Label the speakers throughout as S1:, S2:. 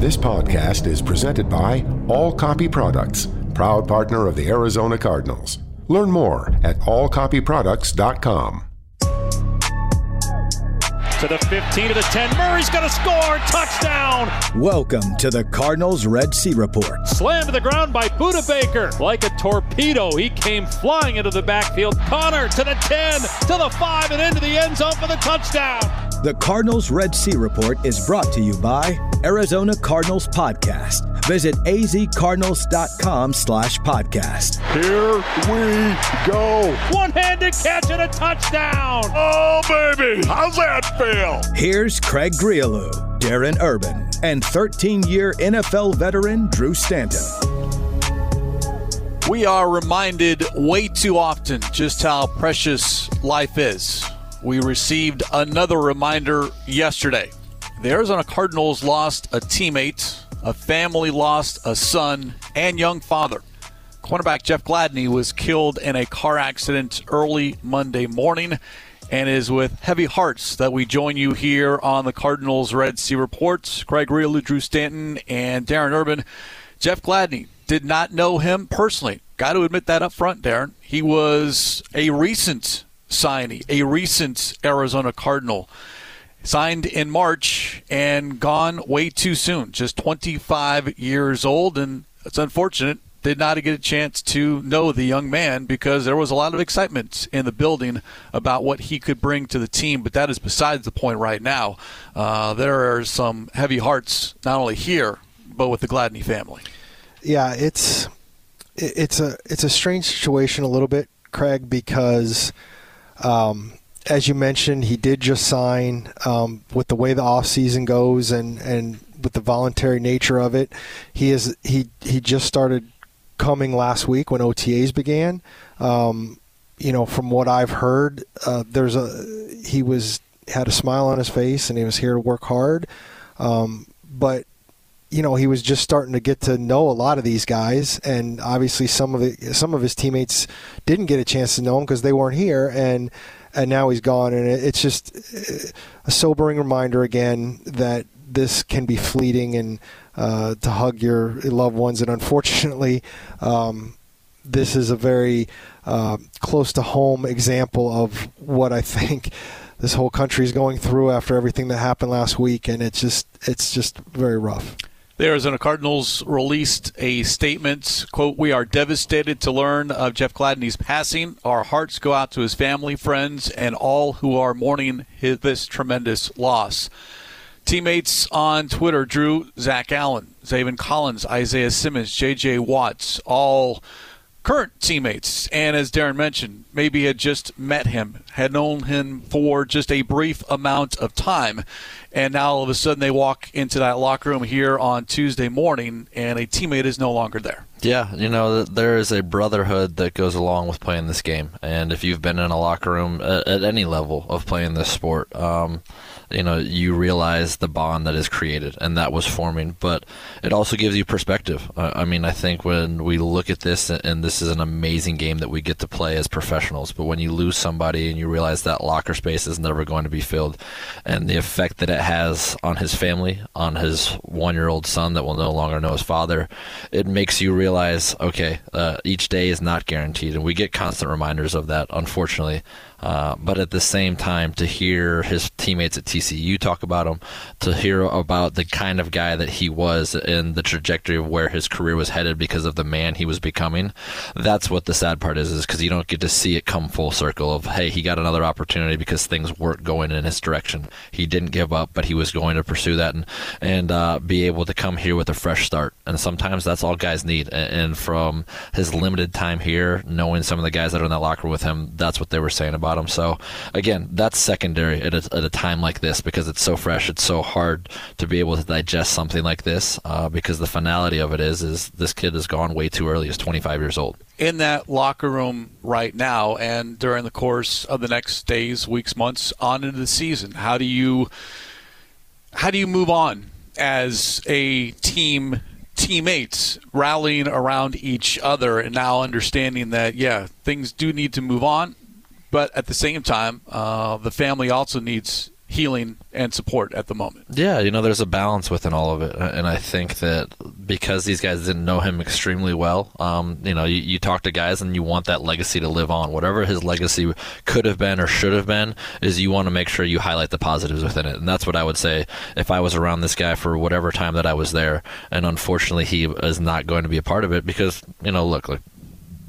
S1: This podcast is presented by All Copy Products, proud partner of the Arizona Cardinals. Learn more at allcopyproducts.com.
S2: To the 15 to the 10. Murray's going to score. Touchdown.
S3: Welcome to the Cardinals Red Sea Report.
S2: Slammed to the ground by Budda Baker. Like a torpedo, he came flying into the backfield. Conner to the 10, to the 5, and into the end zone for the touchdown.
S3: The Cardinals Red Sea Report is brought to you by Arizona Cardinals Podcast. Visit azcardinals.com slash podcast.
S4: Here we go.
S2: One-handed catch and a touchdown.
S4: Oh, baby. How's that feel?
S3: Here's Craig Grialou, Darren Urban, and 13-year NFL veteran Drew Stanton.
S5: We are reminded way too often just how precious life is. We received another reminder yesterday. The Arizona Cardinals lost a teammate, a family lost a son and young father. Cornerback Jeff Gladney was killed in a car accident early Monday morning and is with heavy hearts that we join you here on the Cardinals Red Sea Reports. Craig Grialou, Drew Stanton, and Darren Urban. Jeff Gladney did not know him personally. Got to admit that up front, Darren. He was a recent signee, a recent Arizona Cardinal. Signed in March and gone way too soon, just 25 years old. And it's unfortunate, did not get a chance to know the young man because there was a lot of excitement in the building about what he could bring to the team. But that is besides the point right now. Uh, there are some heavy hearts, not only here, but with the Gladney family.
S6: Yeah, it's it's a it's a strange situation a little bit, Craig, because um, as you mentioned, he did just sign. Um, with the way the off season goes, and, and with the voluntary nature of it, he is he he just started coming last week when OTAs began. Um, you know, from what I've heard, uh, there's a he was had a smile on his face and he was here to work hard. Um, but you know, he was just starting to get to know a lot of these guys, and obviously some of it, some of his teammates didn't get a chance to know him because they weren't here, and and now he's gone, and it's just a sobering reminder again that this can be fleeting, and uh, to hug your loved ones, and unfortunately, um, this is a very uh, close to home example of what I think this whole country is going through after everything that happened last week, and it's just it's just very rough.
S5: The Arizona Cardinals released a statement, quote, We are devastated to learn of Jeff Gladney's passing. Our hearts go out to his family, friends, and all who are mourning his, this tremendous loss. Teammates on Twitter, Drew, Zach Allen, Zaven Collins, Isaiah Simmons, J.J. Watts, all current teammates. And as Darren mentioned, maybe had just met him, had known him for just a brief amount of time. And now all of a sudden they walk into that locker room here on Tuesday morning and a teammate is no longer there.
S7: Yeah, you know, there is a brotherhood that goes along with playing this game. And if you've been in a locker room at, at any level of playing this sport, um, you know you realize the bond that is created and that was forming but it also gives you perspective i mean i think when we look at this and this is an amazing game that we get to play as professionals but when you lose somebody and you realize that locker space is never going to be filled and the effect that it has on his family on his one year old son that will no longer know his father it makes you realize okay uh, each day is not guaranteed. And we get constant reminders of that unfortunately uh, but at the same time, to hear his teammates at TCU talk about him, to hear about the kind of guy that he was and the trajectory of where his career was headed because of the man he was becoming, that's what the sad part is, is because you don't get to see it come full circle of, hey, he got another opportunity because things weren't going in his direction. He didn't give up, but he was going to pursue that and, and uh, be able to come here with a fresh start. And sometimes that's all guys need. And from his limited time here, knowing some of the guys that are in that locker with him, that's what they were saying about about him. So again, that's secondary at a, at a time like this because it's so fresh. It's so hard to be able to digest something like this uh, because the finality of it is is this kid has gone way too early. He's 25 years old.
S5: In that locker room right now, and during the course of the next days, weeks, months on into the season, how do you how do you move on as a team teammates rallying around each other and now understanding that yeah things do need to move on but at the same time, uh, the family also needs healing and support at the moment.
S7: Yeah, you know, there's a balance within all of it, and I think that because these guys didn't know him extremely well, um, you know, you, you talk to guys and you want that legacy to live on. Whatever his legacy could have been or should have been, is you want to make sure you highlight the positives within it, and that's what I would say if I was around this guy for whatever time that I was there. And unfortunately, he is not going to be a part of it because you know, look, look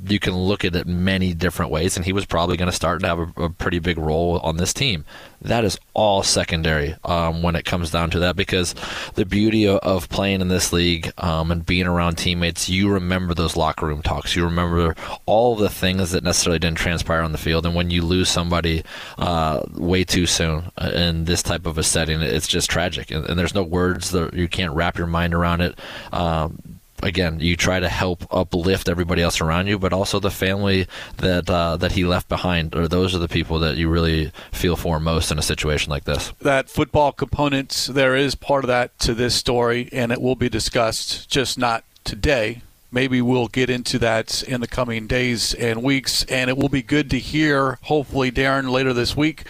S7: you can look at it many different ways, and he was probably going to start to have a, a, pretty big role on this team. That is all secondary um, when it comes down to that, because the beauty of, playing in this league um, and being around teammates, you remember those locker room talks. You remember all the things that necessarily didn't transpire on the field, and when you lose somebody uh, way too soon uh, in this type of a setting, it's just tragic, and, and there's no words that you can't wrap your mind around it. Um, again, you try to help uplift everybody else around you, but also the family that uh, that he left behind, or those are the people that you really feel for most in a situation like this.
S5: That football component, there is part of that to this story, and it will be discussed, just not today. Maybe we'll get into that in the coming days and weeks, and it will be good to hear, hopefully, Darren, later this week.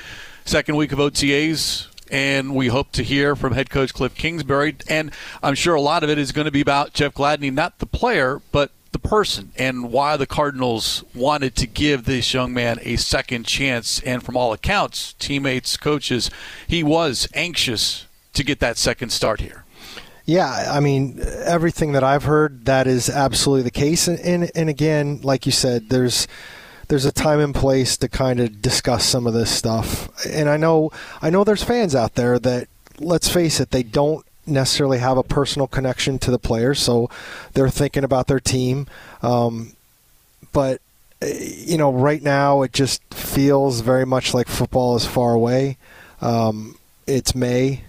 S5: Second week of OTAs, and we hope to hear from head coach Cliff Kingsbury. And I'm sure a lot of it is going to be about Jeff Gladney, not the player, but the person and why the Cardinals wanted to give this young man a second chance. And from all accounts, teammates, coaches, he was anxious to get that second start here.
S6: Yeah, I mean, everything that I've heard, that is absolutely the case. And, and, and again, like you said, there's there's a time and place to kind of discuss some of this stuff. And I know I know there's fans out there that let's face it, they don't necessarily have a personal connection to the players, so they're thinking about their team. Um, but you know, right now it just feels very much like football is far away. Um, it's May,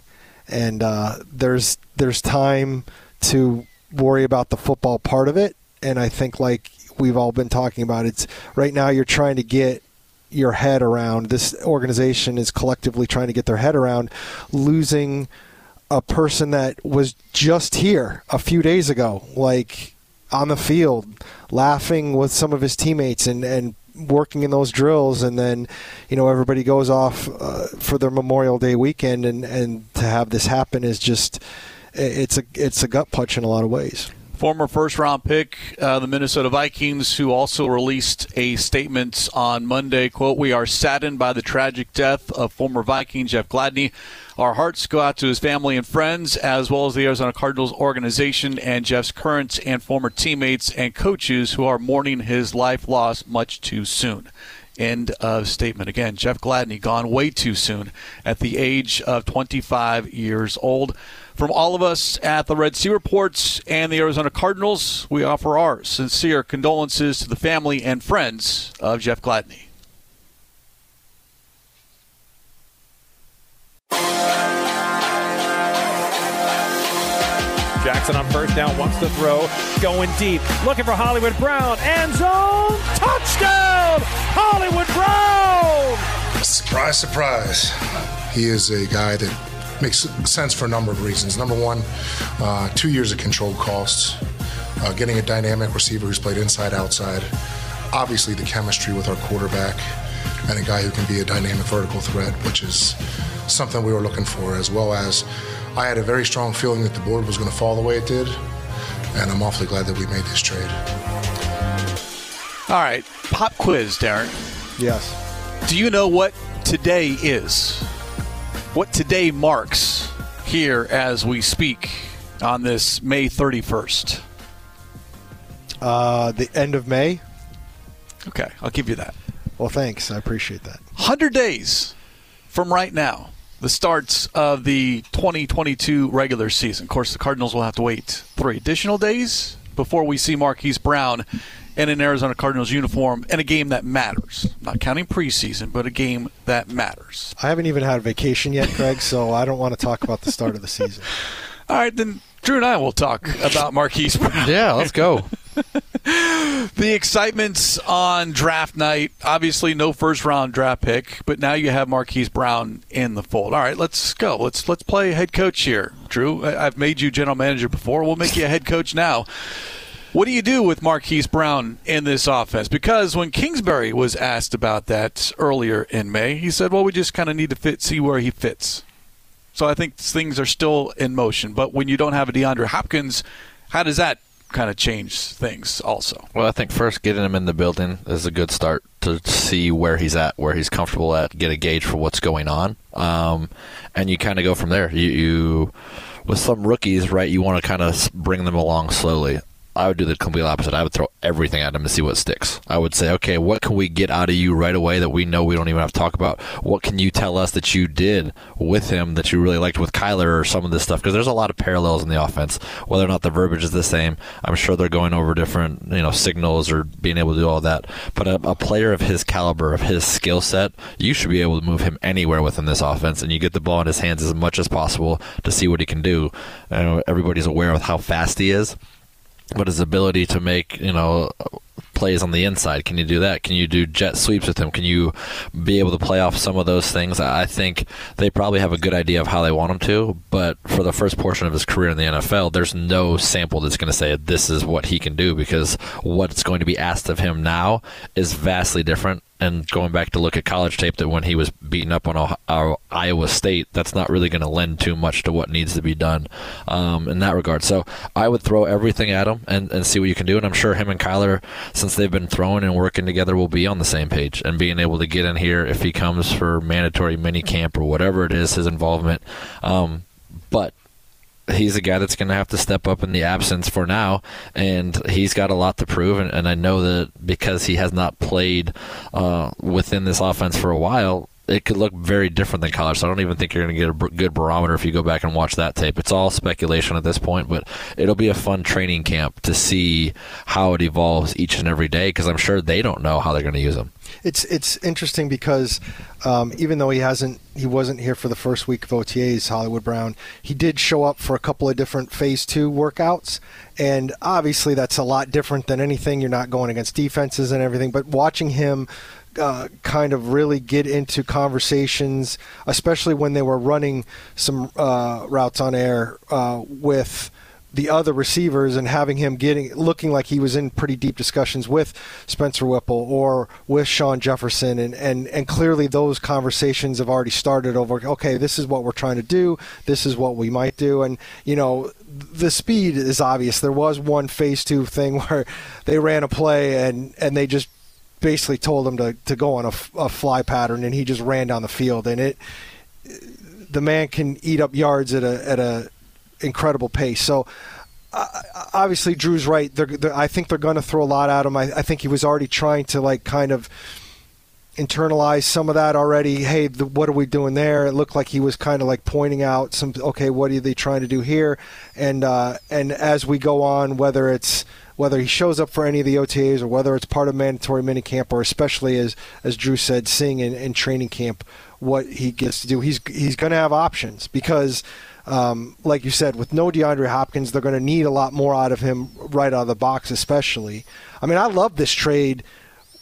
S6: and uh, there's there's time to worry about the football part of it. And I think, like we've all been talking about. It's right now you're trying to get your head around. This organization is collectively trying to get their head around losing a person that was just here a few days ago, like on the field, laughing with some of his teammates and, and working in those drills and then you know everybody goes off uh, for their memorial day weekend and and to have this happen is just it's a it's a gut punch in a lot of ways
S5: former first round pick, uh, the Minnesota Vikings, who also released a statement on Monday. Quote, We are saddened by the tragic death of former Viking Jeff Gladney. Our hearts go out to his family and friends, as well as the Arizona Cardinals organization and Jeff's current and former teammates and coaches who are mourning his life loss much too soon. End of statement. Again, Jeff Gladney gone way too soon at the age of 25 years old. From all of us at the Red Sea Reports and the Arizona Cardinals, we offer our sincere condolences to the family and friends of Jeff Gladney.
S8: Jackson on first down, wants to throw, going deep, looking for Hollywood Brown, end zone, touchdown, Hollywood Brown!
S9: Surprise, surprise. He is a guy that makes sense for a number of reasons. Number one, uh, two years of controlled costs, uh, getting a dynamic receiver who's played inside outside, obviously the chemistry with our quarterback, and a guy who can be a dynamic vertical threat, which is something we were looking for, as well as I had a very strong feeling that the board was going to fall the way it did, and I'm awfully glad that we made this trade.
S5: All right, pop quiz, Darren.
S6: Yes.
S5: Do you know what today is? What today marks here as we speak on this May 31st?
S6: Uh, the end of May.
S5: Okay, I'll give you that.
S6: Well, thanks. I appreciate that.
S5: 100 days from right now, the starts of the 2022 regular season. Of course, the Cardinals will have to wait three additional days before we see Marquise Brown in an Arizona Cardinals uniform in a game that matters. Not counting preseason, but a game that matters.
S6: I haven't even had a vacation yet, Craig, so I don't want to talk about the start of the season.
S5: All right, then Drew and I will talk about Marquise Brown.
S7: yeah, let's go.
S5: the excitement's on draft night. Obviously, no first round draft pick, but now you have Marquise Brown in the fold. All right, let's go. Let's let's play head coach here, Drew. I've made you general manager before. We'll make you a head coach now. What do you do with Marquise Brown in this offense? Because when Kingsbury was asked about that earlier in May, he said, "Well, we just kind of need to fit, see where he fits." So I think things are still in motion. But when you don't have a DeAndre Hopkins, how does that kind of change things also?
S7: Well, I think first getting him in the building is a good start to see where he's at, where he's comfortable at, get a gauge for what's going on, um, and you kind of go from there. You, you with some rookies, right? You want to kind of bring them along slowly. I would do the complete opposite. I would throw everything at him to see what sticks. I would say, okay, what can we get out of you right away that we know we don't even have to talk about? What can you tell us that you did with him that you really liked with Kyler or some of this stuff? Because there's a lot of parallels in the offense. Whether or not the verbiage is the same, I'm sure they're going over different, you know, signals or being able to do all that. But a, a player of his caliber, of his skill set, you should be able to move him anywhere within this offense, and you get the ball in his hands as much as possible to see what he can do. Everybody's aware of how fast he is but his ability to make you know plays on the inside? Can you do that? Can you do jet sweeps with him? Can you be able to play off some of those things? I think they probably have a good idea of how they want him to but for the first portion of his career in the nfl there's no sample that's going to say this is what he can do because what's going to be asked of him now is vastly different and going back to look at college tape that when he was beaten up on Ohio, Iowa State, that's not really going to lend too much to what needs to be done um, in that regard. So I would throw everything at him and, and see what you can do. And I'm sure him and Kyler, since they've been throwing and working together, will be on the same page and being able to get in here if he comes for mandatory mini camp or whatever it is, his involvement. Um, but he's a guy that's going to have to step up in the absence for now, and he's got a lot to prove. And, and I know that because he has not played uh, within this offense for a while, it could look very different than college. So I don't even think you're going to get a good barometer if you go back and watch that tape. It's all speculation at this point, but it'll be a fun training camp to see how it evolves each and every day because I'm sure they don't know how they're going to use him.
S6: It's it's interesting because um, even though he hasn't he wasn't here for the first week of OTAs, Hollywood Brown, he did show up for a couple of different phase two workouts, and obviously that's a lot different than anything. You're not going against defenses and everything, but watching him uh, kind of really get into conversations, especially when they were running some uh, routes on air uh, with the other receivers and having him getting looking like he was in pretty deep discussions with Spencer Whipple or with Shawn Jefferson. And, and, and clearly those conversations have already started over okay this is what we're trying to do. This is what we might do. And you know the speed is obvious. There was one phase two thing where they ran a play and and they just basically told him to, to go on a, a fly pattern and he just ran down the field. And it the man can eat up yards at a at a incredible pace. So uh, obviously, Drew's right. They're, they're, I think they're going to throw a lot at him. I, I, think he was already trying to like kind of internalize some of that already. Hey, the, what are we doing there? It looked like he was kind of like pointing out some. Okay, what are they trying to do here? And uh, and as we go on, whether it's whether he shows up for any of the OTAs or whether it's part of mandatory minicamp or especially as as Drew said, seeing in, in training camp what he gets to do, he's he's going to have options because um, like you said, with no DeAndre Hopkins, they're going to need a lot more out of him right out of the box, especially. I mean, I love this trade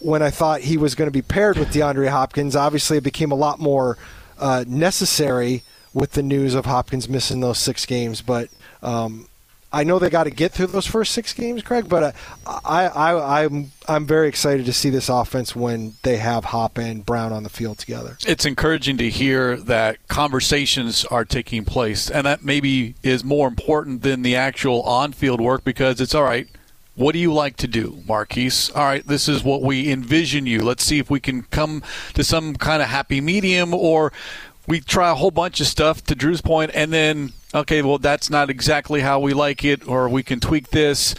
S6: when I thought he was going to be paired with DeAndre Hopkins. Obviously, it became a lot more uh, necessary with the news of Hopkins missing those six games, but um, I know they got to get through those first six games, Craig, but uh, I, I, I'm I'm very excited to see this offense when they have Hop and Brown on the field together.
S5: It's encouraging to hear that conversations are taking place, and that maybe is more important than the actual on-field work because it's all right. What do you like to do, Marquise? All right, this is what we envision you. Let's see if we can come to some kind of happy medium, or we try a whole bunch of stuff. To Drew's point, and then okay, well, that's not exactly how we like it, or we can tweak this.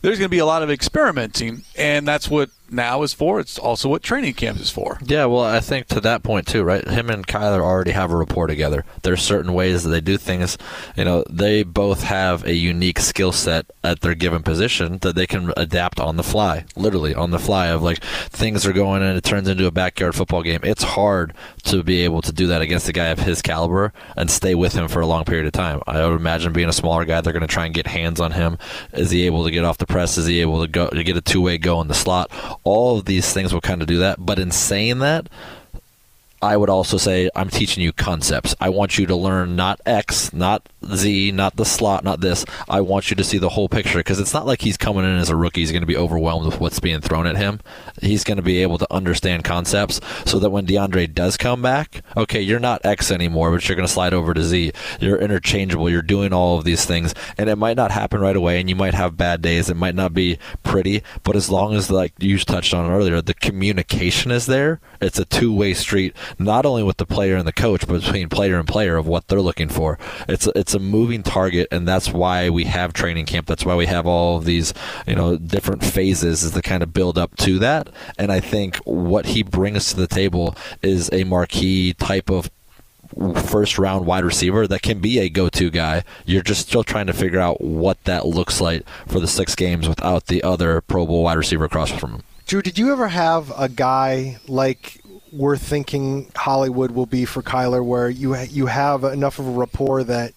S5: There's going to be a lot of experimenting, and that's what now is for. It's also what training camp is for.
S7: Yeah, well, I think to that point too, right? Him and Kyler already have a rapport together. There's certain ways that they do things. You know, they both have a unique skill set at their given position that they can adapt on the fly, literally on the fly. Of like things are going and it turns into a backyard football game. It's hard to be able to do that against a guy of his caliber and stay with him for a long period of time. I would imagine being a smaller guy, they're going to try and get hands on him. Is he able to get off the press? Is he able to go to get a two way go in the slot? all of these things will kind of do that. But in saying that, I would also say I'm teaching you concepts. I want you to learn not X, not Z, not the slot, not this. I want you to see the whole picture because it's not like he's coming in as a rookie. He's going to be overwhelmed with what's being thrown at him. He's going to be able to understand concepts so that when DeAndre does come back, okay, you're not X anymore, but you're going to slide over to Z. You're interchangeable. You're doing all of these things, and it might not happen right away, and you might have bad days. It might not be pretty, but as long as, like you touched on earlier, the communication is there, it's a two way street not only with the player and the coach, but between player and player of what they're looking for. It's a, it's a moving target, and that's why we have training camp. That's why we have all of these you know different phases is to kind of build up to that. And I think what he brings to the table is a marquee type of first round wide receiver that can be a go to guy. You're just still trying to figure out what that looks like for the six games without the other Pro Bowl wide receiver across from him.
S6: Drew, did you ever have a guy like we're thinking Hollywood will be for Kyler, where you you have enough of a rapport that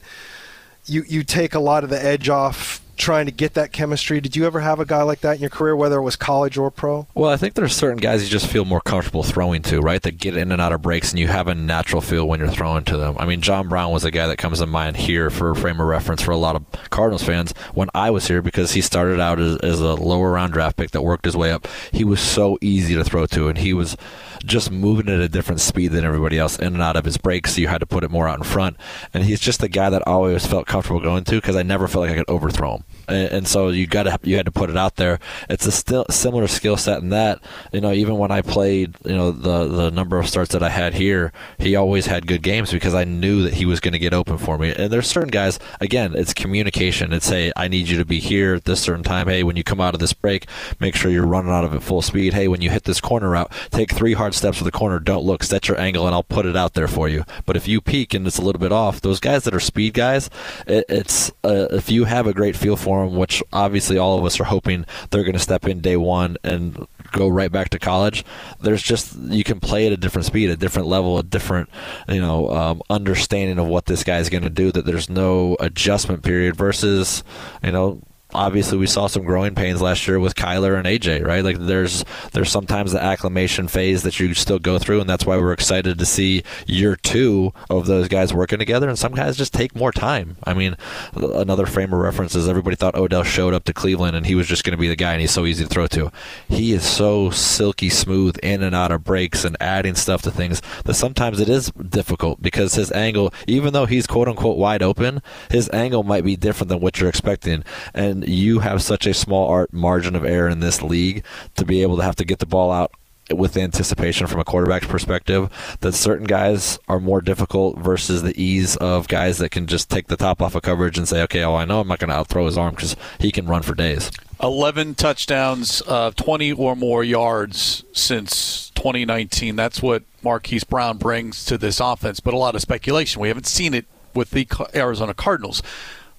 S6: you you take a lot of the edge off trying to get that chemistry. Did you ever have a guy like that in your career, whether it was college or pro?
S7: Well, I think there's certain guys you just feel more comfortable throwing to, right? That get in and out of breaks, and you have a natural feel when you're throwing to them. I mean, John Brown was a guy that comes to mind here for a frame of reference for a lot of Cardinals fans when I was here because he started out as, as a lower round draft pick that worked his way up. He was so easy to throw to, and he was just moving at a different speed than everybody else in and out of his breaks. So you had to put it more out in front. And he's just the guy that I always felt comfortable going to because I never felt like I could overthrow him. And, so you got to you had to put it out there. It's a still similar skill set in that you know even when I played you know the the number of starts that I had here, he always had good games because I knew that he was going to get open for me. And there's certain guys again, it's communication. It's hey, I need you to be here at this certain time. Hey, when you come out of this break, make sure you're running out of it full speed. Hey, when you hit this corner route, take three hard steps to the corner. Don't look. Set your angle, and I'll put it out there for you. But if you peek and it's a little bit off, those guys that are speed guys, it, it's uh, if you have a great feel for them, which obviously all of us are hoping they're going to step in day one and go right back to college. There's just you can play at a different speed, a different level, a different you know um, understanding of what this guy's going to do. That there's no adjustment period versus you know obviously we saw some growing pains last year with Kyler and AJ, right? Like there's there's sometimes the acclimation phase that you still go through, and that's why we're excited to see year two of those guys working together. And some guys just take more time. I mean, another frame of reference is everybody thought Odell showed up to Cleveland and he was just going to be the guy, and he's so easy to throw to. He is so silky smooth in and out of breaks and adding stuff to things that sometimes it is difficult because his angle, even though he's quote unquote wide open, his angle might be different than what you're expecting, and you have such a small art margin of error in this league to be able to have to get the ball out with anticipation from a quarterback's perspective that certain guys are more difficult versus the ease of guys that can just take the top off of coverage and say, okay, oh, I know I'm not going to outthrow his arm because he can run for days.
S5: 11 touchdowns, uh, 20 or more yards since 2019. That's what Marquise Brown brings to this offense, but a lot of speculation. We haven't seen it with the Arizona Cardinals.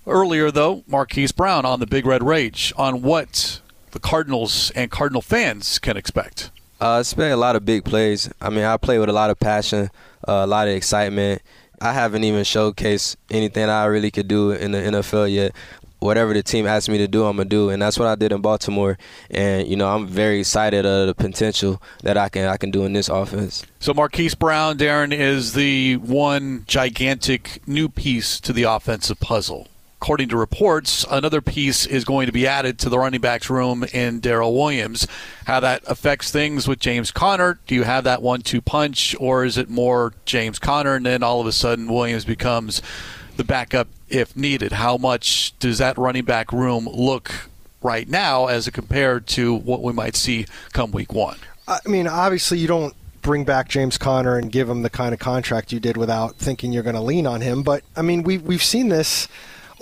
S5: Earlier, though, Marquise Brown on the Big Red Rage on what the Cardinals and Cardinal fans can expect.
S10: Uh, it's been a lot of big plays. I mean, I play with a lot of passion, uh, a lot of excitement. I haven't even showcased anything I really could do in the NFL yet. Whatever the team asks me to do, I'm gonna do, and that's what I did in Baltimore. And you know, I'm very excited of the potential that I can I can do in this offense.
S5: So Marquise Brown, Darren, is the one gigantic new piece to the offensive puzzle according to reports, another piece is going to be added to the running backs room in Darrel Williams. How that affects things with James Conner? Do you have that one-two punch, or is it more James Conner and then all of a sudden Williams becomes the backup if needed? How much does that running back room look right now as compared to what we might see come week one?
S6: I mean, obviously, you don't bring back James Conner and give him the kind of contract you did without thinking you're going to lean on him. But I mean, we we've seen this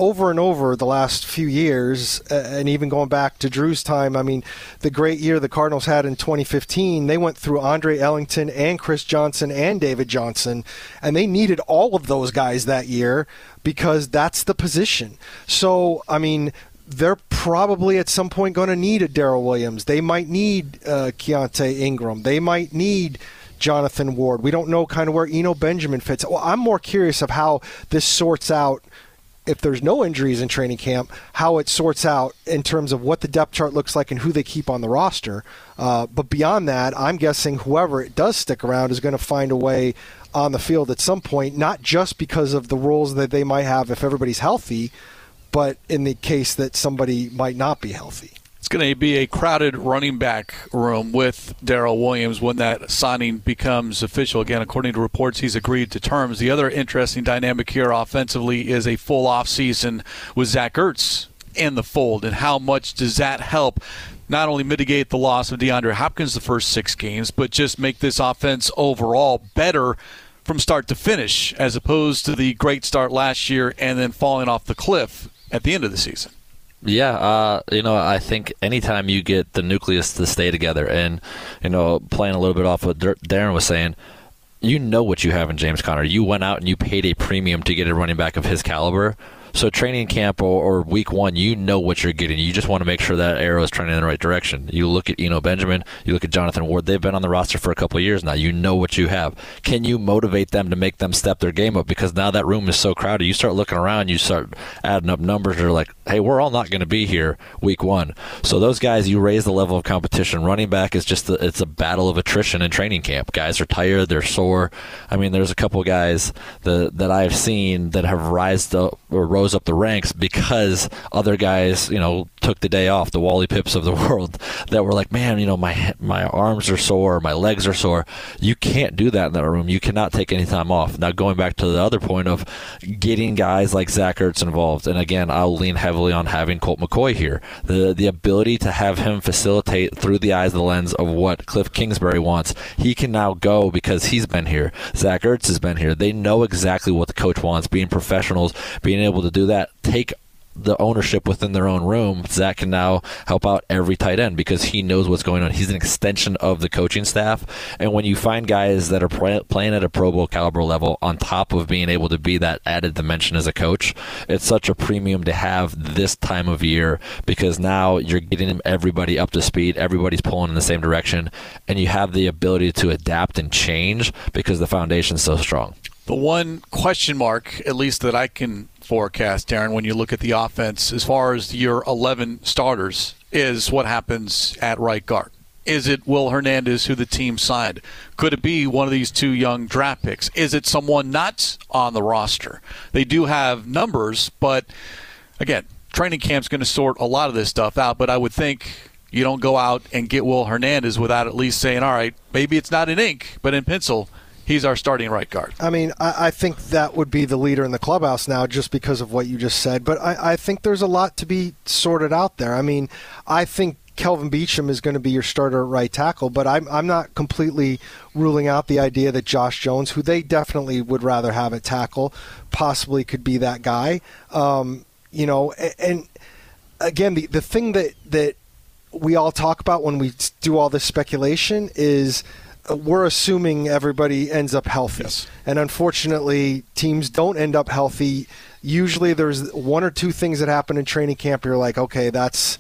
S6: over and over the last few years, and even going back to Drew's time. I mean, the great year the Cardinals had in 2015, they went through Andre Ellington and Chris Johnson and David Johnson, and they needed all of those guys that year because that's the position. So, I mean, they're probably at some point going to need a Darrel Williams. They might need uh, Keaontay Ingram. They might need. Jonathan Ward. We don't know kind of where Eno Benjamin fits. Well, I'm more curious of how this sorts out if there's no injuries in training camp, how it sorts out in terms of what the depth chart looks like and who they keep on the roster. Uh, but beyond that, I'm guessing whoever it does stick around is going to find a way on the field at some point, not just because of the roles that they might have if everybody's healthy, but in the case that somebody might not be healthy.
S5: It's going to be a crowded running back room with Darrel Williams when that signing becomes official. Again, according to reports, he's agreed to terms. The other interesting dynamic here offensively is a full offseason with Zach Ertz in the fold, and how much does that help not only mitigate the loss of DeAndre Hopkins the first six games, but just make this offense overall better from start to finish, as opposed to the great start last year and then falling off the cliff at the end of the season.
S7: Yeah, uh, you know, I think anytime you get the nucleus to stay together, and you know, playing a little bit off what Darren was saying, you know what you have in James Conner. You went out and you paid a premium to get a running back of his caliber. So training camp or, or, week one, you know what you're getting. You just want to make sure that arrow is trending in the right direction. You look at Eno Benjamin, you look at Jonathan Ward. They've been on the roster for a couple years now. You know what you have. Can you motivate them to make them step their game up? Because now that room is so crowded. You start looking around, you start adding up numbers. They're like, hey, we're all not going to be here week one. So those guys, you raise the level of competition. Running back is just a, it's a battle of attrition in training camp. Guys are tired, they're sore. I mean, there's a couple guys that that I've seen that have rised up or rose up the ranks because other guys, you know, took the day off, the Wally Pipps of the world, that were like, man, you know, my my arms are sore, my legs are sore. You can't do that in that room. You cannot take any time off. Now, going back to the other point of getting guys like Zach Ertz involved, and again, I'll lean heavily on having Colt McCoy here. The the ability to have him facilitate through the eyes of the lens of what Cliff Kingsbury wants. He can now go because he's been here. Zach Ertz has been here. They know exactly what the coach wants. Being professionals, being able to do that, take the ownership within their own room, Zach can now help out every tight end because he knows what's going on. He's an extension of the coaching staff. And when you find guys that are play, playing at a Pro Bowl caliber level on top of being able to be that added dimension as a coach, it's such a premium to have this time of year because now you're getting everybody up to speed. Everybody's pulling in the same direction. And you have the ability to adapt and change because the foundation's so strong.
S5: The one question mark, at least that I can forecast, Darren, when you look at the offense as far as your 11 starters, is what happens at right guard. Is it Will Hernandez who the team signed? Could it be one of these two young draft picks? Is it someone not on the roster? They do have numbers, but again, training camp's going to sort a lot of this stuff out. But I would think you don't go out and get Will Hernandez without at least saying, all right, maybe it's not in ink, but in pencil, he's our starting right guard.
S6: I mean, I, I, think that would be the leader in the clubhouse now just because of what you just said. But I, I think there's a lot to be sorted out there. I mean, I think Kelvin Beachum is going to be your starter right tackle, but I'm, I'm not completely ruling out the idea that Josh Jones, who they definitely would rather have at tackle, possibly could be that guy. Um, you know, and, and again, the, the thing that, that we all talk about when we do all this speculation is – we're assuming everybody ends up healthy. Yes. And unfortunately, teams don't end up healthy. Usually there's one or two things that happen in training camp you're like, "Okay, that's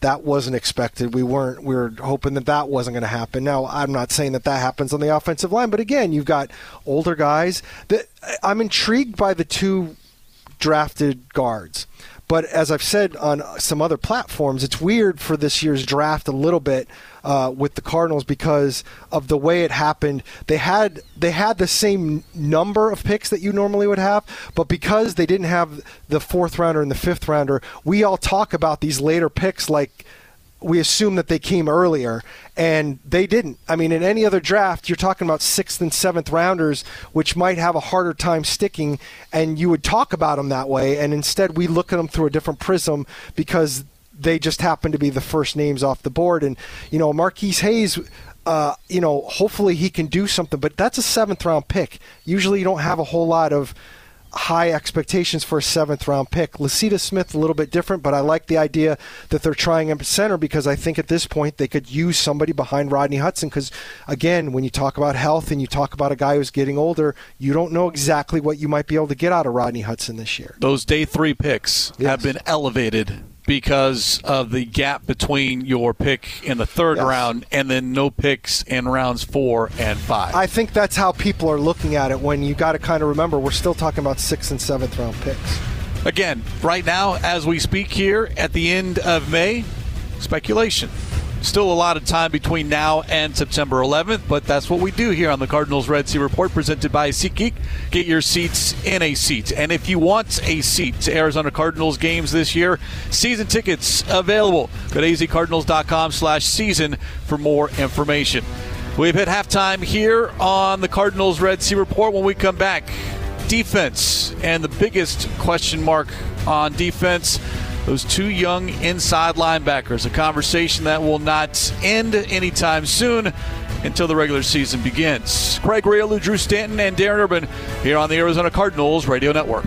S6: that wasn't expected. We weren't we were hoping that that wasn't going to happen." Now, I'm not saying that that happens on the offensive line, but again, you've got older guys that I'm intrigued by the two drafted guards. But as I've said on some other platforms, it's weird for this year's draft a little bit uh, with the Cardinals because of the way it happened. They had they had the same number of picks that you normally would have, but because they didn't have the fourth rounder and the fifth rounder, we all talk about these later picks like we assume that they came earlier, and they didn't. I mean, in any other draft, you're talking about sixth and seventh rounders, which might have a harder time sticking, and you would talk about them that way. And instead, we look at them through a different prism because they just happen to be the first names off the board. And you know, Marquis Hayes. Uh, you know, hopefully he can do something, but that's a seventh round pick. Usually, you don't have a whole lot of high expectations for a seventh round pick. Lecitus Smith a little bit different, but I like the idea that they're trying him at center because I think at this point they could use somebody behind Rodney Hudson. Because again, when you talk about health and you talk about a guy who's getting older, you don't know exactly what you might be able to get out of Rodney Hudson this year.
S5: Those day three picks yes. have been elevated because of the gap between your pick in the third yes. round and then no picks in rounds four and five.
S6: I think that's how people are looking at it when you got to kind of remember we're still talking about sixth and seventh round picks.
S5: Again, right now, as we speak here at the end of May, speculation. Still a lot of time between now and September 11th, but that's what we do here on the Cardinals Red Sea Report presented by SeatGeek. Get your seats in a seat. And if you want a seat to Arizona Cardinals games this year, season tickets available. Go to azcardinals.com slash season for more information. We've hit halftime here on the Cardinals Red Sea Report. When we come back, defense and the biggest question mark on defense those two young inside linebackers. A conversation that will not end anytime soon until the regular season begins. Craig Grialou, Drew Stanton, and Darren Urban here on the Arizona Cardinals Radio Network.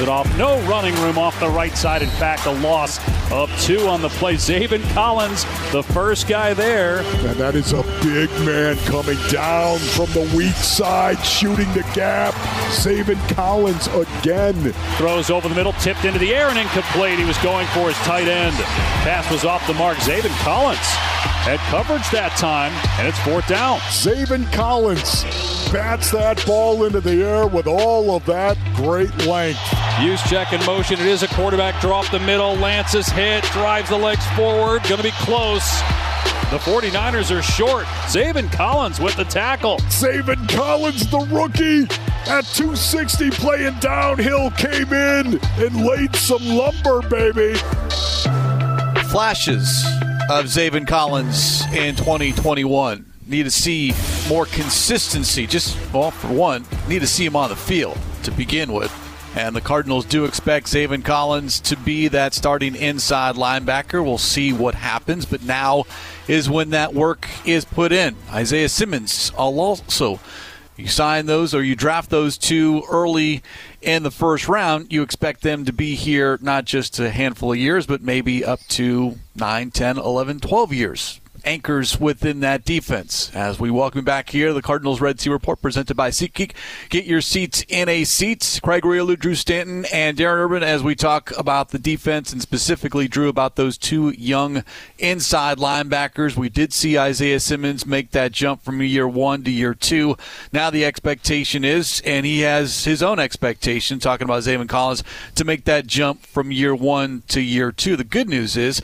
S2: Hands it off. No running room off the right side. In fact, a loss of two on the play. Zaven Collins, the first guy there.
S4: And that is a big man coming down from the weak side, shooting the gap. Zaven Collins again.
S2: Throws over the middle, tipped into the air and incomplete. He was going for his tight end. Pass was off the mark. Zaven Collins had coverage that time, and it's fourth down.
S4: Zaven Collins bats that ball into the air with all of that great length.
S2: Juszczyk in motion. It is a quarterback drop the middle. Lance's hit, drives the legs forward. Going to be close. The 49ers are short. Zaven Collins with the tackle.
S4: Zaven Collins, the rookie, at 260 playing downhill, came in and laid some lumber, baby.
S5: Flashes of Zaven Collins in 2021. Need to see more consistency. Just, well, for one, need to see him on the field to begin with. And the Cardinals do expect Zaven Collins to be that starting inside linebacker. We'll see what happens, but now is when that work is put in. Isaiah Simmons also. You sign those or you draft those two early in the first round, you expect them to be here not just a handful of years, but maybe up to 9, 10, 11, 12 years anchors within that defense. As we welcome back here, the Cardinals Red Sea Report presented by SeatGeek. Get your seats in a seat. Craig Grialou, Drew Stanton, and Darren Urban as we talk about the defense and specifically, Drew, about those two young inside linebackers. We did see Isaiah Simmons make that jump from year one to year two. Now the expectation is, and he has his own expectation, talking about Zaven Collins, to make that jump from year one to year two. The good news is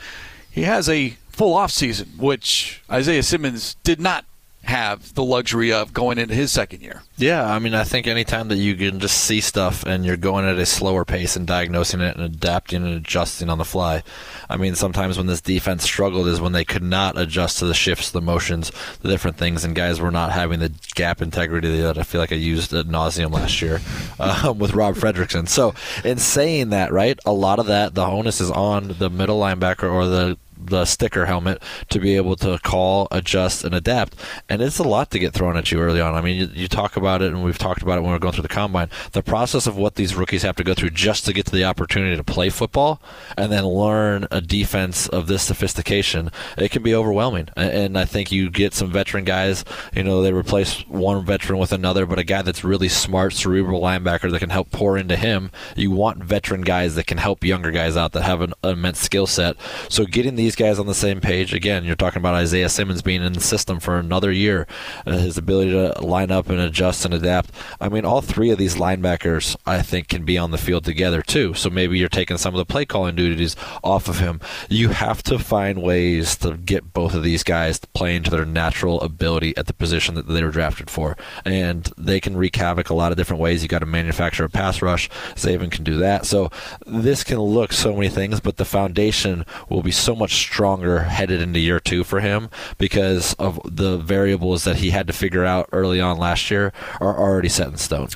S5: he has a full offseason, which Isaiah Simmons did not have the luxury of going into his second year.
S7: Yeah, I mean, I think anytime that you can just see stuff and you're going at a slower pace and diagnosing it and adapting and adjusting on the fly. I mean, sometimes when this defense struggled is when they could not adjust to the shifts, the motions, the different things, and guys were not having the gap integrity that I feel like I used at nauseum last year um, with Rob Fredrickson. So, in saying that, right, a lot of that, the onus is on the middle linebacker or the the sticker helmet to be able to call, adjust, and adapt. And it's a lot to get thrown at you early on. I mean, you, you, talk about it, and we've talked about it when we are going through the combine. The process of what these rookies have to go through just to get to the opportunity to play football and then learn a defense of this sophistication, it can be overwhelming. And I think you get some veteran guys, you know, they replace one veteran with another, but a guy that's really smart, cerebral linebacker that can help pour into him. You want veteran guys that can help younger guys out that have an immense skill set. So getting these guys on the same page. Again, you're talking about Isaiah Simmons being in the system for another year, uh, his ability to line up and adjust and adapt. I mean, all three of these linebackers, I think, can be on the field together too. So maybe you're taking some of the play calling duties off of him. You have to find ways to get both of these guys playing to their natural ability at the position that they were drafted for, and they can wreak havoc a lot of different ways. You got to manufacture a pass rush. Zaven can do that. So this can look so many things, but the foundation will be so much stronger headed into year two for him because of the variables that he had to figure out early on last year are already set in stone.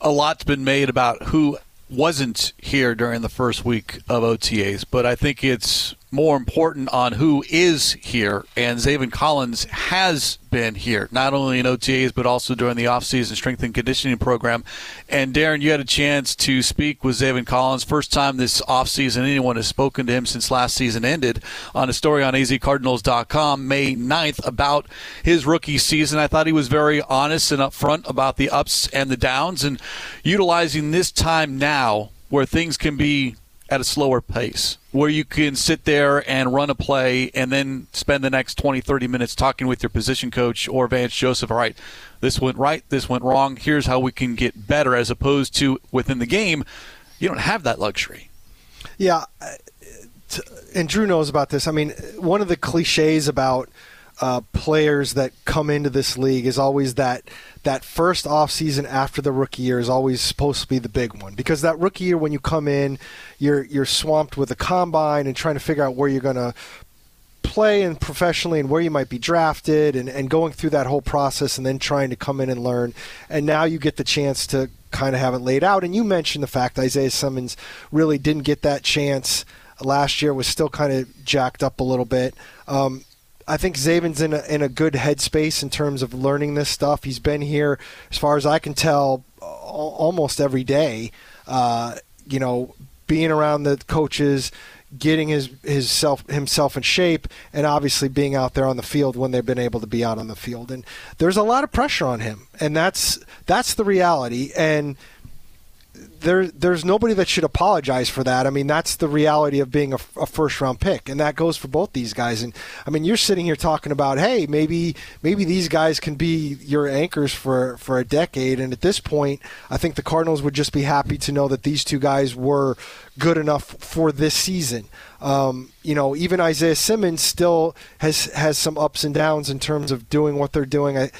S5: A lot's been made about who wasn't here during the first week of OTAs, but I think it's more important on who is here. And Zaven Collins has been here, not only in OTAs, but also during the offseason strength and conditioning program. And Darren, you had a chance to speak with Zaven Collins. First time this offseason anyone has spoken to him since last season ended on a story on azcardinals.com May 9th about his rookie season. I thought he was very honest and upfront about the ups and the downs and utilizing this time now where things can be at a slower pace where you can sit there and run a play and then spend the next 20, 30 minutes talking with your position coach or Vance Joseph. All right, this went right, this went wrong. Here's how we can get better, as opposed to within the game, you don't have that luxury.
S6: Yeah, and Drew knows about this. I mean, one of the cliches about uh, players that come into this league is always that that first off season after the rookie year is always supposed to be the big one because that rookie year when you come in, you're you're swamped with a combine and trying to figure out where you're going to play and professionally and where you might be drafted and, and going through that whole process and then trying to come in and learn. And now you get the chance to kind of have it laid out. And you mentioned the fact Isaiah Simmons really didn't get that chance last year, was still kind of jacked up a little bit. Um, I think Zaven's in a, in a good headspace in terms of learning this stuff. He's been here, as far as I can tell, almost every day. Uh, you know, being around the coaches, getting his his self himself in shape, and obviously being out there on the field when they've been able to be out on the field. And there's a lot of pressure on him, and that's that's the reality. And there, there's nobody that should apologize for that. I mean, that's the reality of being a, a, first round pick, and that goes for both these guys. And I mean, you're sitting here talking about, hey, maybe maybe these guys can be your anchors for for a decade. And at this point, I think the Cardinals would just be happy to know that these two guys were good enough for this season. Um, you know, even Isaiah Simmons still has has some ups and downs in terms of doing what they're doing. I,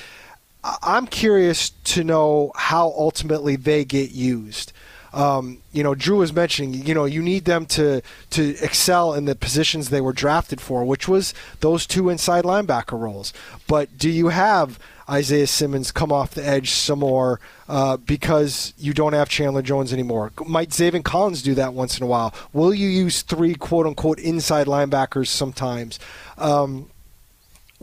S6: I'm curious to know how ultimately they get used. Um, you know, Drew was mentioning, you know, you need them to to excel in the positions they were drafted for, which was those two inside linebacker roles. But do you have Isaiah Simmons come off the edge some more uh, because you don't have Chandler Jones anymore? Might Zaven Collins do that once in a while? Will you use three quote unquote inside linebackers sometimes? Um,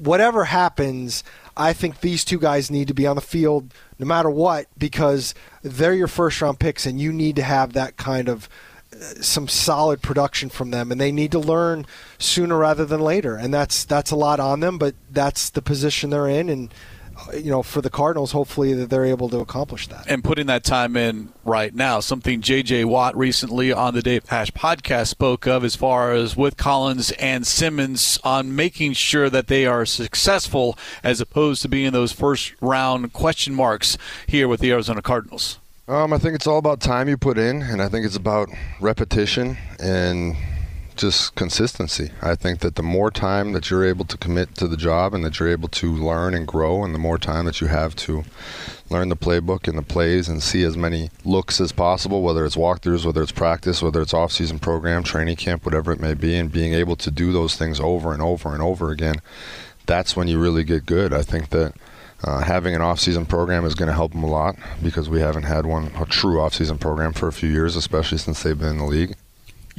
S6: whatever happens, I think these two guys need to be on the field no matter what because they're your first round picks and you need to have that kind of uh, some solid production from them and they need to learn sooner rather than later. And that's that's a lot on them but that's the position they're in and you know, for the Cardinals, hopefully that they're able to accomplish that.
S5: And putting that time in right now, something J.J. Watt recently on the Dave Pasch podcast spoke of as far as with Collins and Simmons on making sure that they are successful as opposed to being those first round question marks here with the Arizona Cardinals.
S11: Um, I think it's all about time you put in, and I think it's about repetition and just consistency. I think that the more time that you're able to commit to the job and that you're able to learn and grow, and the more time that you have to learn the playbook and the plays and see as many looks as possible, whether it's walkthroughs, whether it's practice, whether it's off-season program, training camp, whatever it may be, and being able to do those things over and over and over again, that's when you really get good. I think that. Uh, having an off-season program is going to help them a lot because we haven't had one a true off-season program for a few years, especially since they've been in the league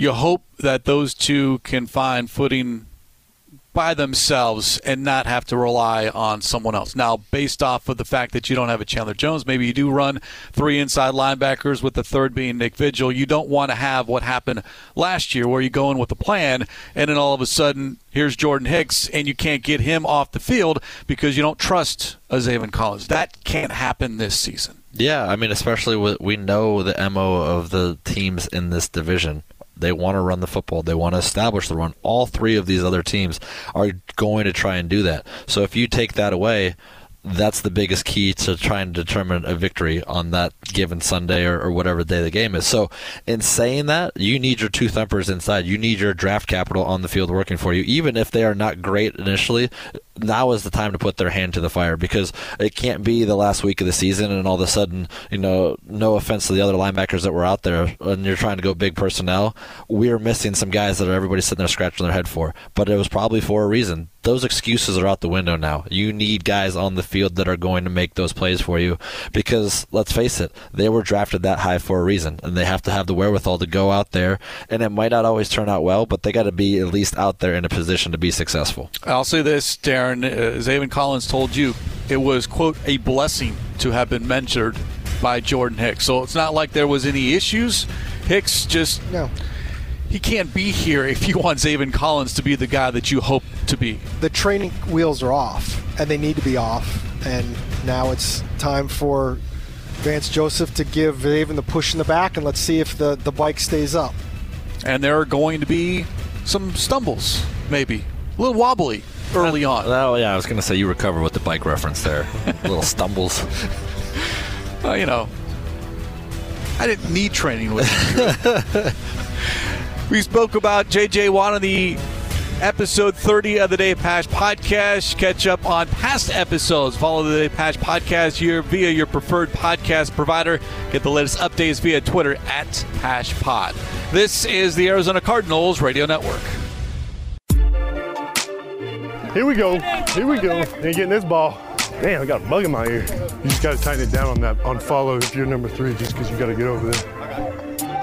S5: you hope that those two can find footing by themselves and not have to rely on someone else. Now, based off of the fact that you don't have a Chandler Jones, maybe you do run three inside linebackers with the third being Nick Vigil. You don't want to have what happened last year where you go in with a plan and then all of a sudden here's Jordan Hicks and you can't get him off the field because you don't trust a Zaven Collins. That can't happen this season.
S7: Yeah, I mean, especially with we know the mo of the teams in this division. They want to run the football. They want to establish the run. All three of these other teams are going to try and do that. So if you take that away, that's the biggest key to trying to determine a victory on that given Sunday or, or, whatever day the game is. So, in saying that, you need your two thumpers inside. You need your draft capital on the field working for you, even if they are not great initially. Now is the time to put their hand to the fire because it can't be the last week of the season and all of a sudden, you know, no offense to the other linebackers that were out there, and you're trying to go big personnel. We're missing some guys that everybody's sitting there scratching their head for, but it was probably for a reason those excuses are out the window now. You need guys on the field that are going to make those plays for you because let's face it, they were drafted that high for a reason and they have to have the wherewithal to go out there and it might not always turn out well, but they got to be at least out there in a position to be successful.
S5: I'll say this, Darren, as Zaven Collins told you, it was quote a blessing to have been mentored by Jordan Hicks. So it's not like there was any issues. Hicks just
S6: no
S5: he can't be here if you want Zaven Collins to be the guy that you hope to be.
S6: The training wheels are off, and they need to be off. And now it's time for Vance Joseph to give Zaven the push in the back, and let's see if the, the bike stays up.
S5: And there are going to be some stumbles, maybe. A little wobbly early uh, on.
S7: Oh, yeah, I was going to say you recover with the bike reference there. little stumbles.
S5: Well, you know, I didn't need training with you. we spoke about J.J. Watt on the episode 30 of the Dave Pasch podcast. Catch up on past episodes. Follow the Dave Pasch podcast here via your preferred podcast provider. Get the latest updates via Twitter at PaschPod. This is the Arizona Cardinals Radio Network.
S12: Here we go. Here we go. Ain't getting this ball. Damn, I got a bug in my ear. You just got to tighten it down on that on follow if you're number three, just because you got to get over there.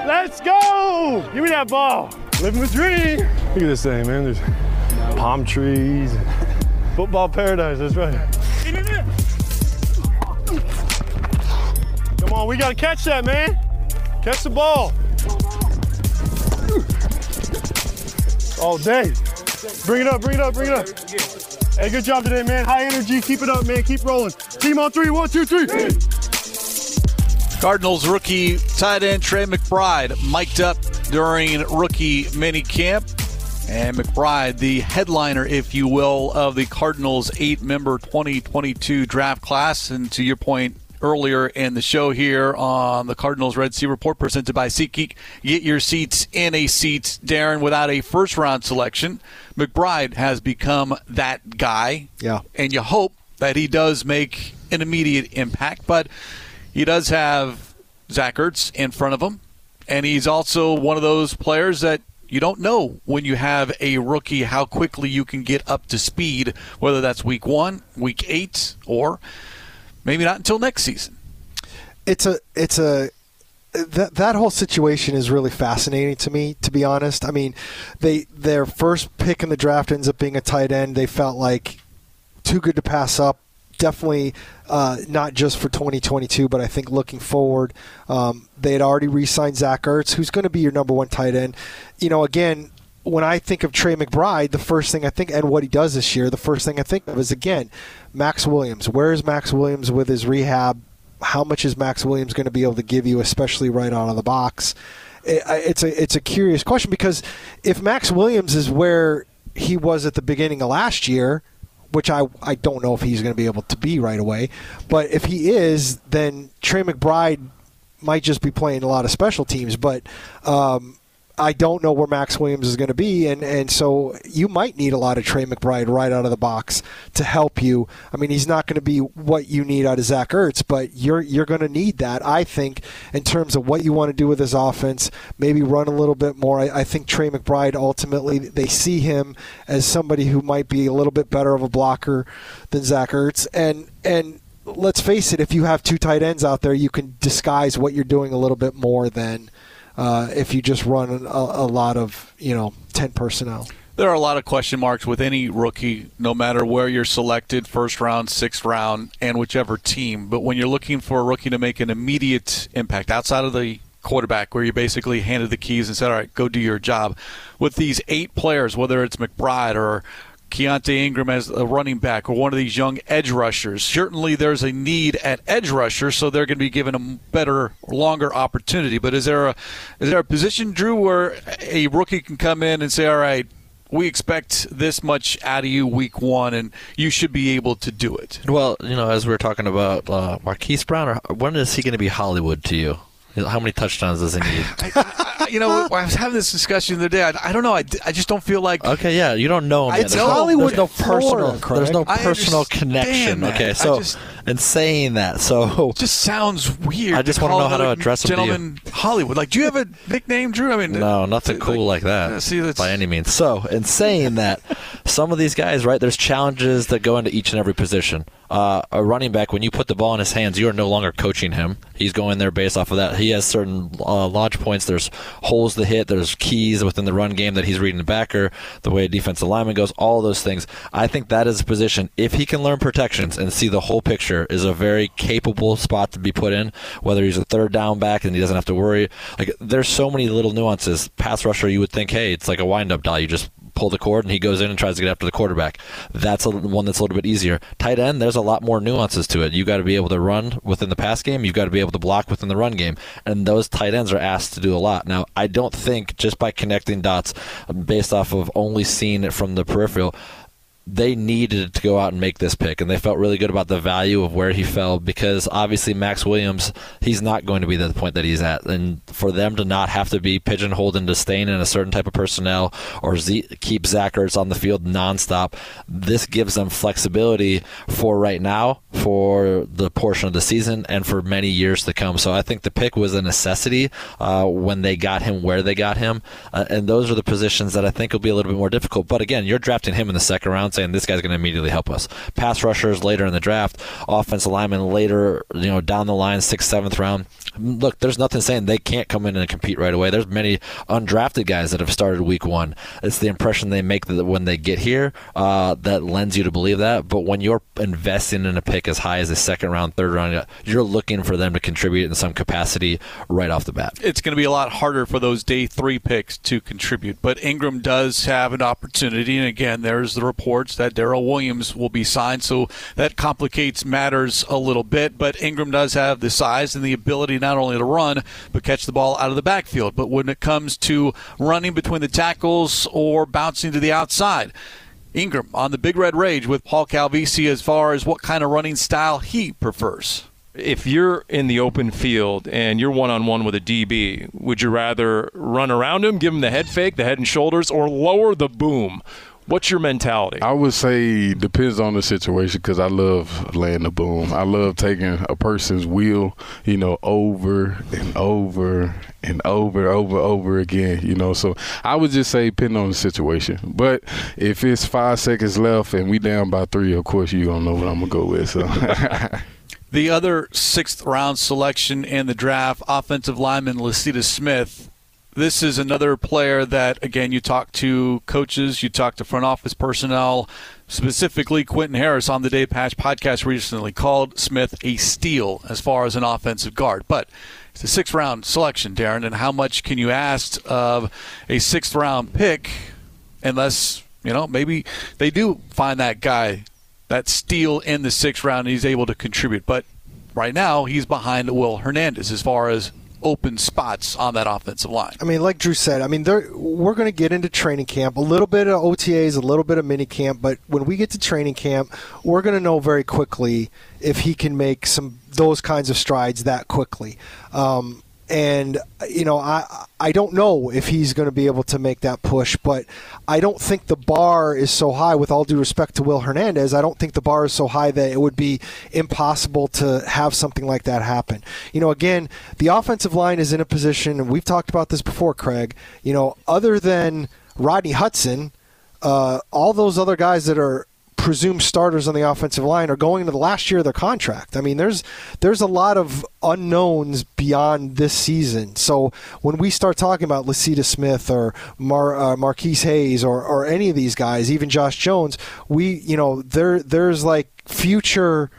S12: Let's go! Give me that ball. Living the dream. Look at this thing, man. There's palm trees, football paradise. That's right. Come on, we got to catch that, man. Catch the ball. All day. Bring it up, bring it up, bring it up. Hey, good job today, man. High energy. Keep it up, man. Keep rolling. Team on three. One, two, three.
S5: Cardinals rookie tight end Trey McBride mic'd up during rookie mini camp. And McBride, the headliner, if you will, of the Cardinals eight member 2022 draft class. And to your point earlier in the show here on the Cardinals Red Sea Report presented by SeatGeek, get your seats in a seat, Darren, without a first round selection. McBride has become that guy.
S6: Yeah.
S5: And you hope that he does make an immediate impact. But he does have Zach Ertz in front of him. And he's also one of those players that you don't know when you have a rookie how quickly you can get up to speed, whether that's week one, week eight, or maybe not until next season.
S6: It's a it's a that that whole situation is really fascinating to me to be honest. I mean, they their first pick in the draft ends up being a tight end. They felt like too good to pass up. Definitely uh, not just for 2022, but I think looking forward, um, they had already re-signed Zach Ertz, who's going to be your number one tight end. You know, again, when I think of Trey McBride, the first thing I think, and what he does this year, the first thing I think of is again, Maxx Williams. Where is Maxx Williams with his rehab? How much is Maxx Williams going to be able to give you, especially right out of the box? It's a it's a curious question because if Maxx Williams is where he was at the beginning of last year, which I, I don't know if he's going to be able to be right away. But if he is, then Trey McBride might just be playing a lot of special teams. But um, I don't know where Maxx Williams is going to be, and, and so you might need a lot of Trey McBride right out of the box to help you. I mean, he's not going to be what you need out of Zach Ertz, but you're you're going to need that. I think in terms of what you want to do with his offense, maybe run a little bit more. I, I think Trey McBride ultimately they see him as somebody who might be a little bit better of a blocker than Zach Ertz, and and let's face it, if you have two tight ends out there, you can disguise what you're doing a little bit more than uh, if you just run a, a lot of you know ten personnel.
S5: There are a lot of question marks with any rookie, no matter where you're selected, first round, sixth round, and whichever team. But when you're looking for a rookie to make an immediate impact outside of the quarterback, where you basically handed the keys and said, all right, go do your job, with these eight players, whether it's McBride or Keaontay Ingram as a running back or one of these young edge rushers. Certainly, there's a need at edge rusher, so they're going to be given a better, longer opportunity. But is there a is there a position, Drew, where a rookie can come in and say, "All right, we expect this much out of you week one, and you should be able to do it."
S7: Well, you know, as we are talking about uh, Marquise Brown, when is he going to be Hollywood to you? How many touchdowns does he need?
S5: I, I, you know, I was having this discussion the other day. I, I don't know. I, I just don't feel like.
S7: Okay, yeah, you don't know him.
S5: I
S7: Yet.
S5: know.
S7: There's
S6: Hollywood,
S7: no, there's no personal.
S6: Craig.
S7: There's no personal connection.
S5: that.
S7: Okay, so
S5: just-
S7: in saying that, so
S5: It just sounds weird.
S7: I just wanna know how to
S5: another
S7: address him to you.
S5: Gentleman, Hollywood. Like, do you have a nickname, Drew? I mean,
S7: No, nothing cool like that
S5: yeah, see, that's-
S7: by any means. So, in saying that, some of these guys, right, there's challenges that go into each and every position. Uh, a running back, when you put the ball in his hands, you are no longer coaching him. He's going there based off of that. He has certain uh, launch points. There's holes to hit. There's keys within the run game that he's reading the backer, the way a defensive lineman goes, all those things. I think that is a position, if he can learn protections and see the whole picture, is a very capable spot to be put in. Whether he's a third down back and he doesn't have to worry. Like, there's so many little nuances. Pass rusher, you would think, hey, it's like a wind up doll. You just pull the cord and he goes in and tries to get after the quarterback. That's a, one that's a little bit easier. Tight end, there's a lot more nuances to it. You got to be able to run within the pass game. You've got to be able to block within the run game, and those tight ends are asked to do a lot. Now, I don't think just by connecting dots based off of only seeing it from the peripheral they needed to go out and make this pick, and they felt really good about the value of where he fell because obviously Maxx Williams, he's not going to be the point that he's at, and for them to not have to be pigeonholed into staying in a certain type of personnel or Z- keep Zach Ertz on the field nonstop, this gives them flexibility for right now, for the portion of the season, and for many years to come. So I think the pick was a necessity uh, when they got him where they got him, uh, and those are the positions that I think will be a little bit more difficult. But again, you're drafting him in the second round saying this guy's going to immediately help us. Pass rushers later in the draft, offensive linemen later, you know, down the line, sixth, seventh round. Look, there's nothing saying they can't come in and compete right away. There's many undrafted guys that have started week one. It's the impression they make that when they get here uh, that lends you to believe that. But when you're investing in a pick as high as a second round, third round, you're looking for them to contribute in some capacity right off the bat.
S5: It's going to be a lot harder for those day three picks to contribute. But Ingram does have an opportunity. And again, there's the report reports that Darrel Williams will be signed, so that complicates matters a little bit. But Ingram does have the size and the ability not only to run, but catch the ball out of the backfield. But when it comes to running between the tackles or bouncing to the outside, Ingram on the Big Red Rage with Paul Calvisi as far as what kind of running style he prefers
S13: if you're in the open field and you're one on one with a DB, would you rather run around him, give him the head fake, the head and shoulders, or lower the boom? What's your mentality?
S14: I would say depends on the situation because I love laying the boom. I love taking a person's wheel, you know, over and over and over, over, over again. You know, so I would just say depend on the situation. But if it's five seconds left and we down by three, of course you gonna know what I'm gonna go with. So.
S5: the other sixth round selection in the draft, offensive lineman Lecitus Smith this is another player that, again, you talk to coaches, you talk to front office personnel, specifically Quentin Harris on the Dave Pasch podcast recently called Smith a steal as far as an offensive guard. But it's a sixth round selection, Darren, and how much can you ask of a sixth round pick unless, you know, maybe they do find that guy, that steal in the sixth round, and he's able to contribute. But right now, he's behind Will Hernandez as far as open spots on that offensive line.
S6: I mean, like Drew said, I mean, we're going to get into training camp, a little bit of OTAs, a little bit of mini camp, but when we get to training camp, we're going to know very quickly if he can make some those kinds of strides that quickly. Um, and you know I I don't know if he's going to be able to make that push, but I don't think the bar is so high. With all due respect to Will Hernandez, I don't think the bar is so high that it would be impossible to have something like that happen. You know, again, the offensive line is in a position, and we've talked about this before, Craig. You know, other than Rodney Hudson, uh, all those other guys that are presumed starters on the offensive line are going into the last year of their contract. I mean, there's there's a lot of unknowns beyond this season. So when we start talking about Lecitus Smith or Mar, uh, Marquis Hayes or, or any of these guys, even Josh Jones, we you know there there's like future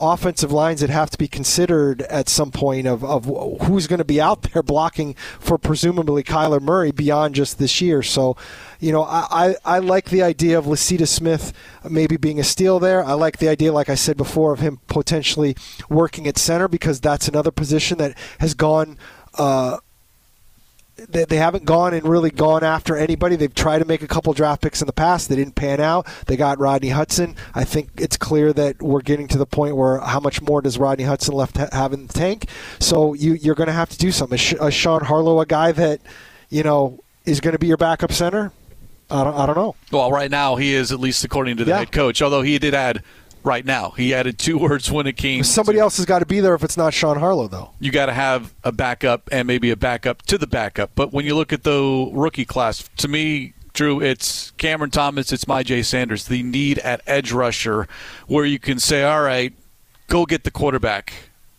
S6: offensive lines that have to be considered at some point of, of who's going to be out there blocking for presumably Kyler Murray beyond just this year. So, you know, I, I, I like the idea of Lecitus Smith maybe being a steal there. I like the idea, like I said before, of him potentially working at center because that's another position that has gone. Uh, they, they haven't gone and really gone after anybody. They've tried to make a couple draft picks in the past. They didn't pan out. They got Rodney Hudson. I think it's clear that we're getting to the point where how much more does Rodney Hudson left ha- have in the tank? So you, you're going to have to do something. Is, is Sean Harlow a guy that, you know, is going to be your backup center? I don't, I don't know.
S5: Well, right now he is, at least according to the yeah. head coach, although he did add – right now. He added two words when it came.
S6: Somebody
S5: to,
S6: else has got to be there if it's not Sean Harlow, though.
S5: You got to have a backup and maybe a backup to the backup. But when you look at the rookie class, to me, Drew, it's Cameron Thomas, it's Myjai Sanders. The need at edge rusher where you can say, all right, go get the quarterback.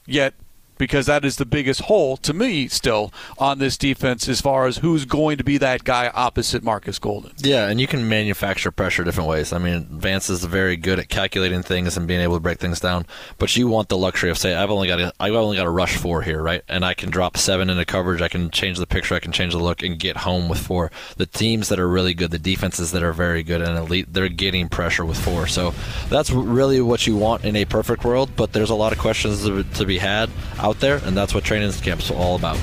S5: Yet because that is the biggest hole to me still on this defense as far as who's going to be that guy opposite Marcus Golden.
S7: Yeah, and you can manufacture pressure different ways. I mean, Vance is very good at calculating things and being able to break things down, but you want the luxury of say, I've only got a, I've only got a rush four here, right? And I can drop seven into coverage. I can change the picture. I can change the look and get home with four. The teams that are really good, the defenses that are very good and elite, they're getting pressure with four. So that's really what you want in a perfect world. But there's a lot of questions to, to be had out there, and that's what training camp's all about.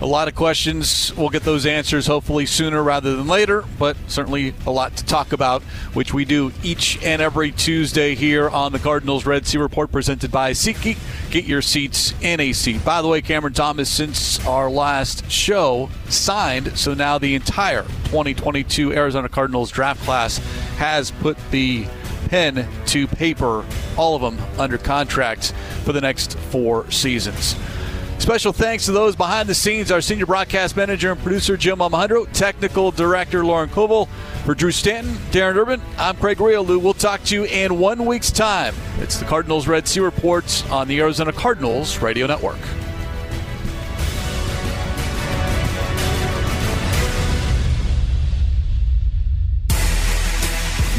S5: A lot of questions. We'll get those answers hopefully sooner rather than later, but certainly a lot to talk about, which we do each and every Tuesday here on the Cardinals Red Sea Report presented by SeatGeek. Get your seats in a seat. By the way, Cameron Thomas, since our last show, signed, so now the entire 2022 Arizona Cardinals draft class has put the pen to paper, all of them under contract for the next four seasons. Special thanks to those behind the scenes, our senior broadcast manager and producer Jim Alejandro, technical director Lauren Koval. For Drew Stanton, Darren Urban, I'm Craig Grialou. We'll talk to you in one week's time. It's the Cardinals Red Sea Reports on the Arizona Cardinals Radio Network.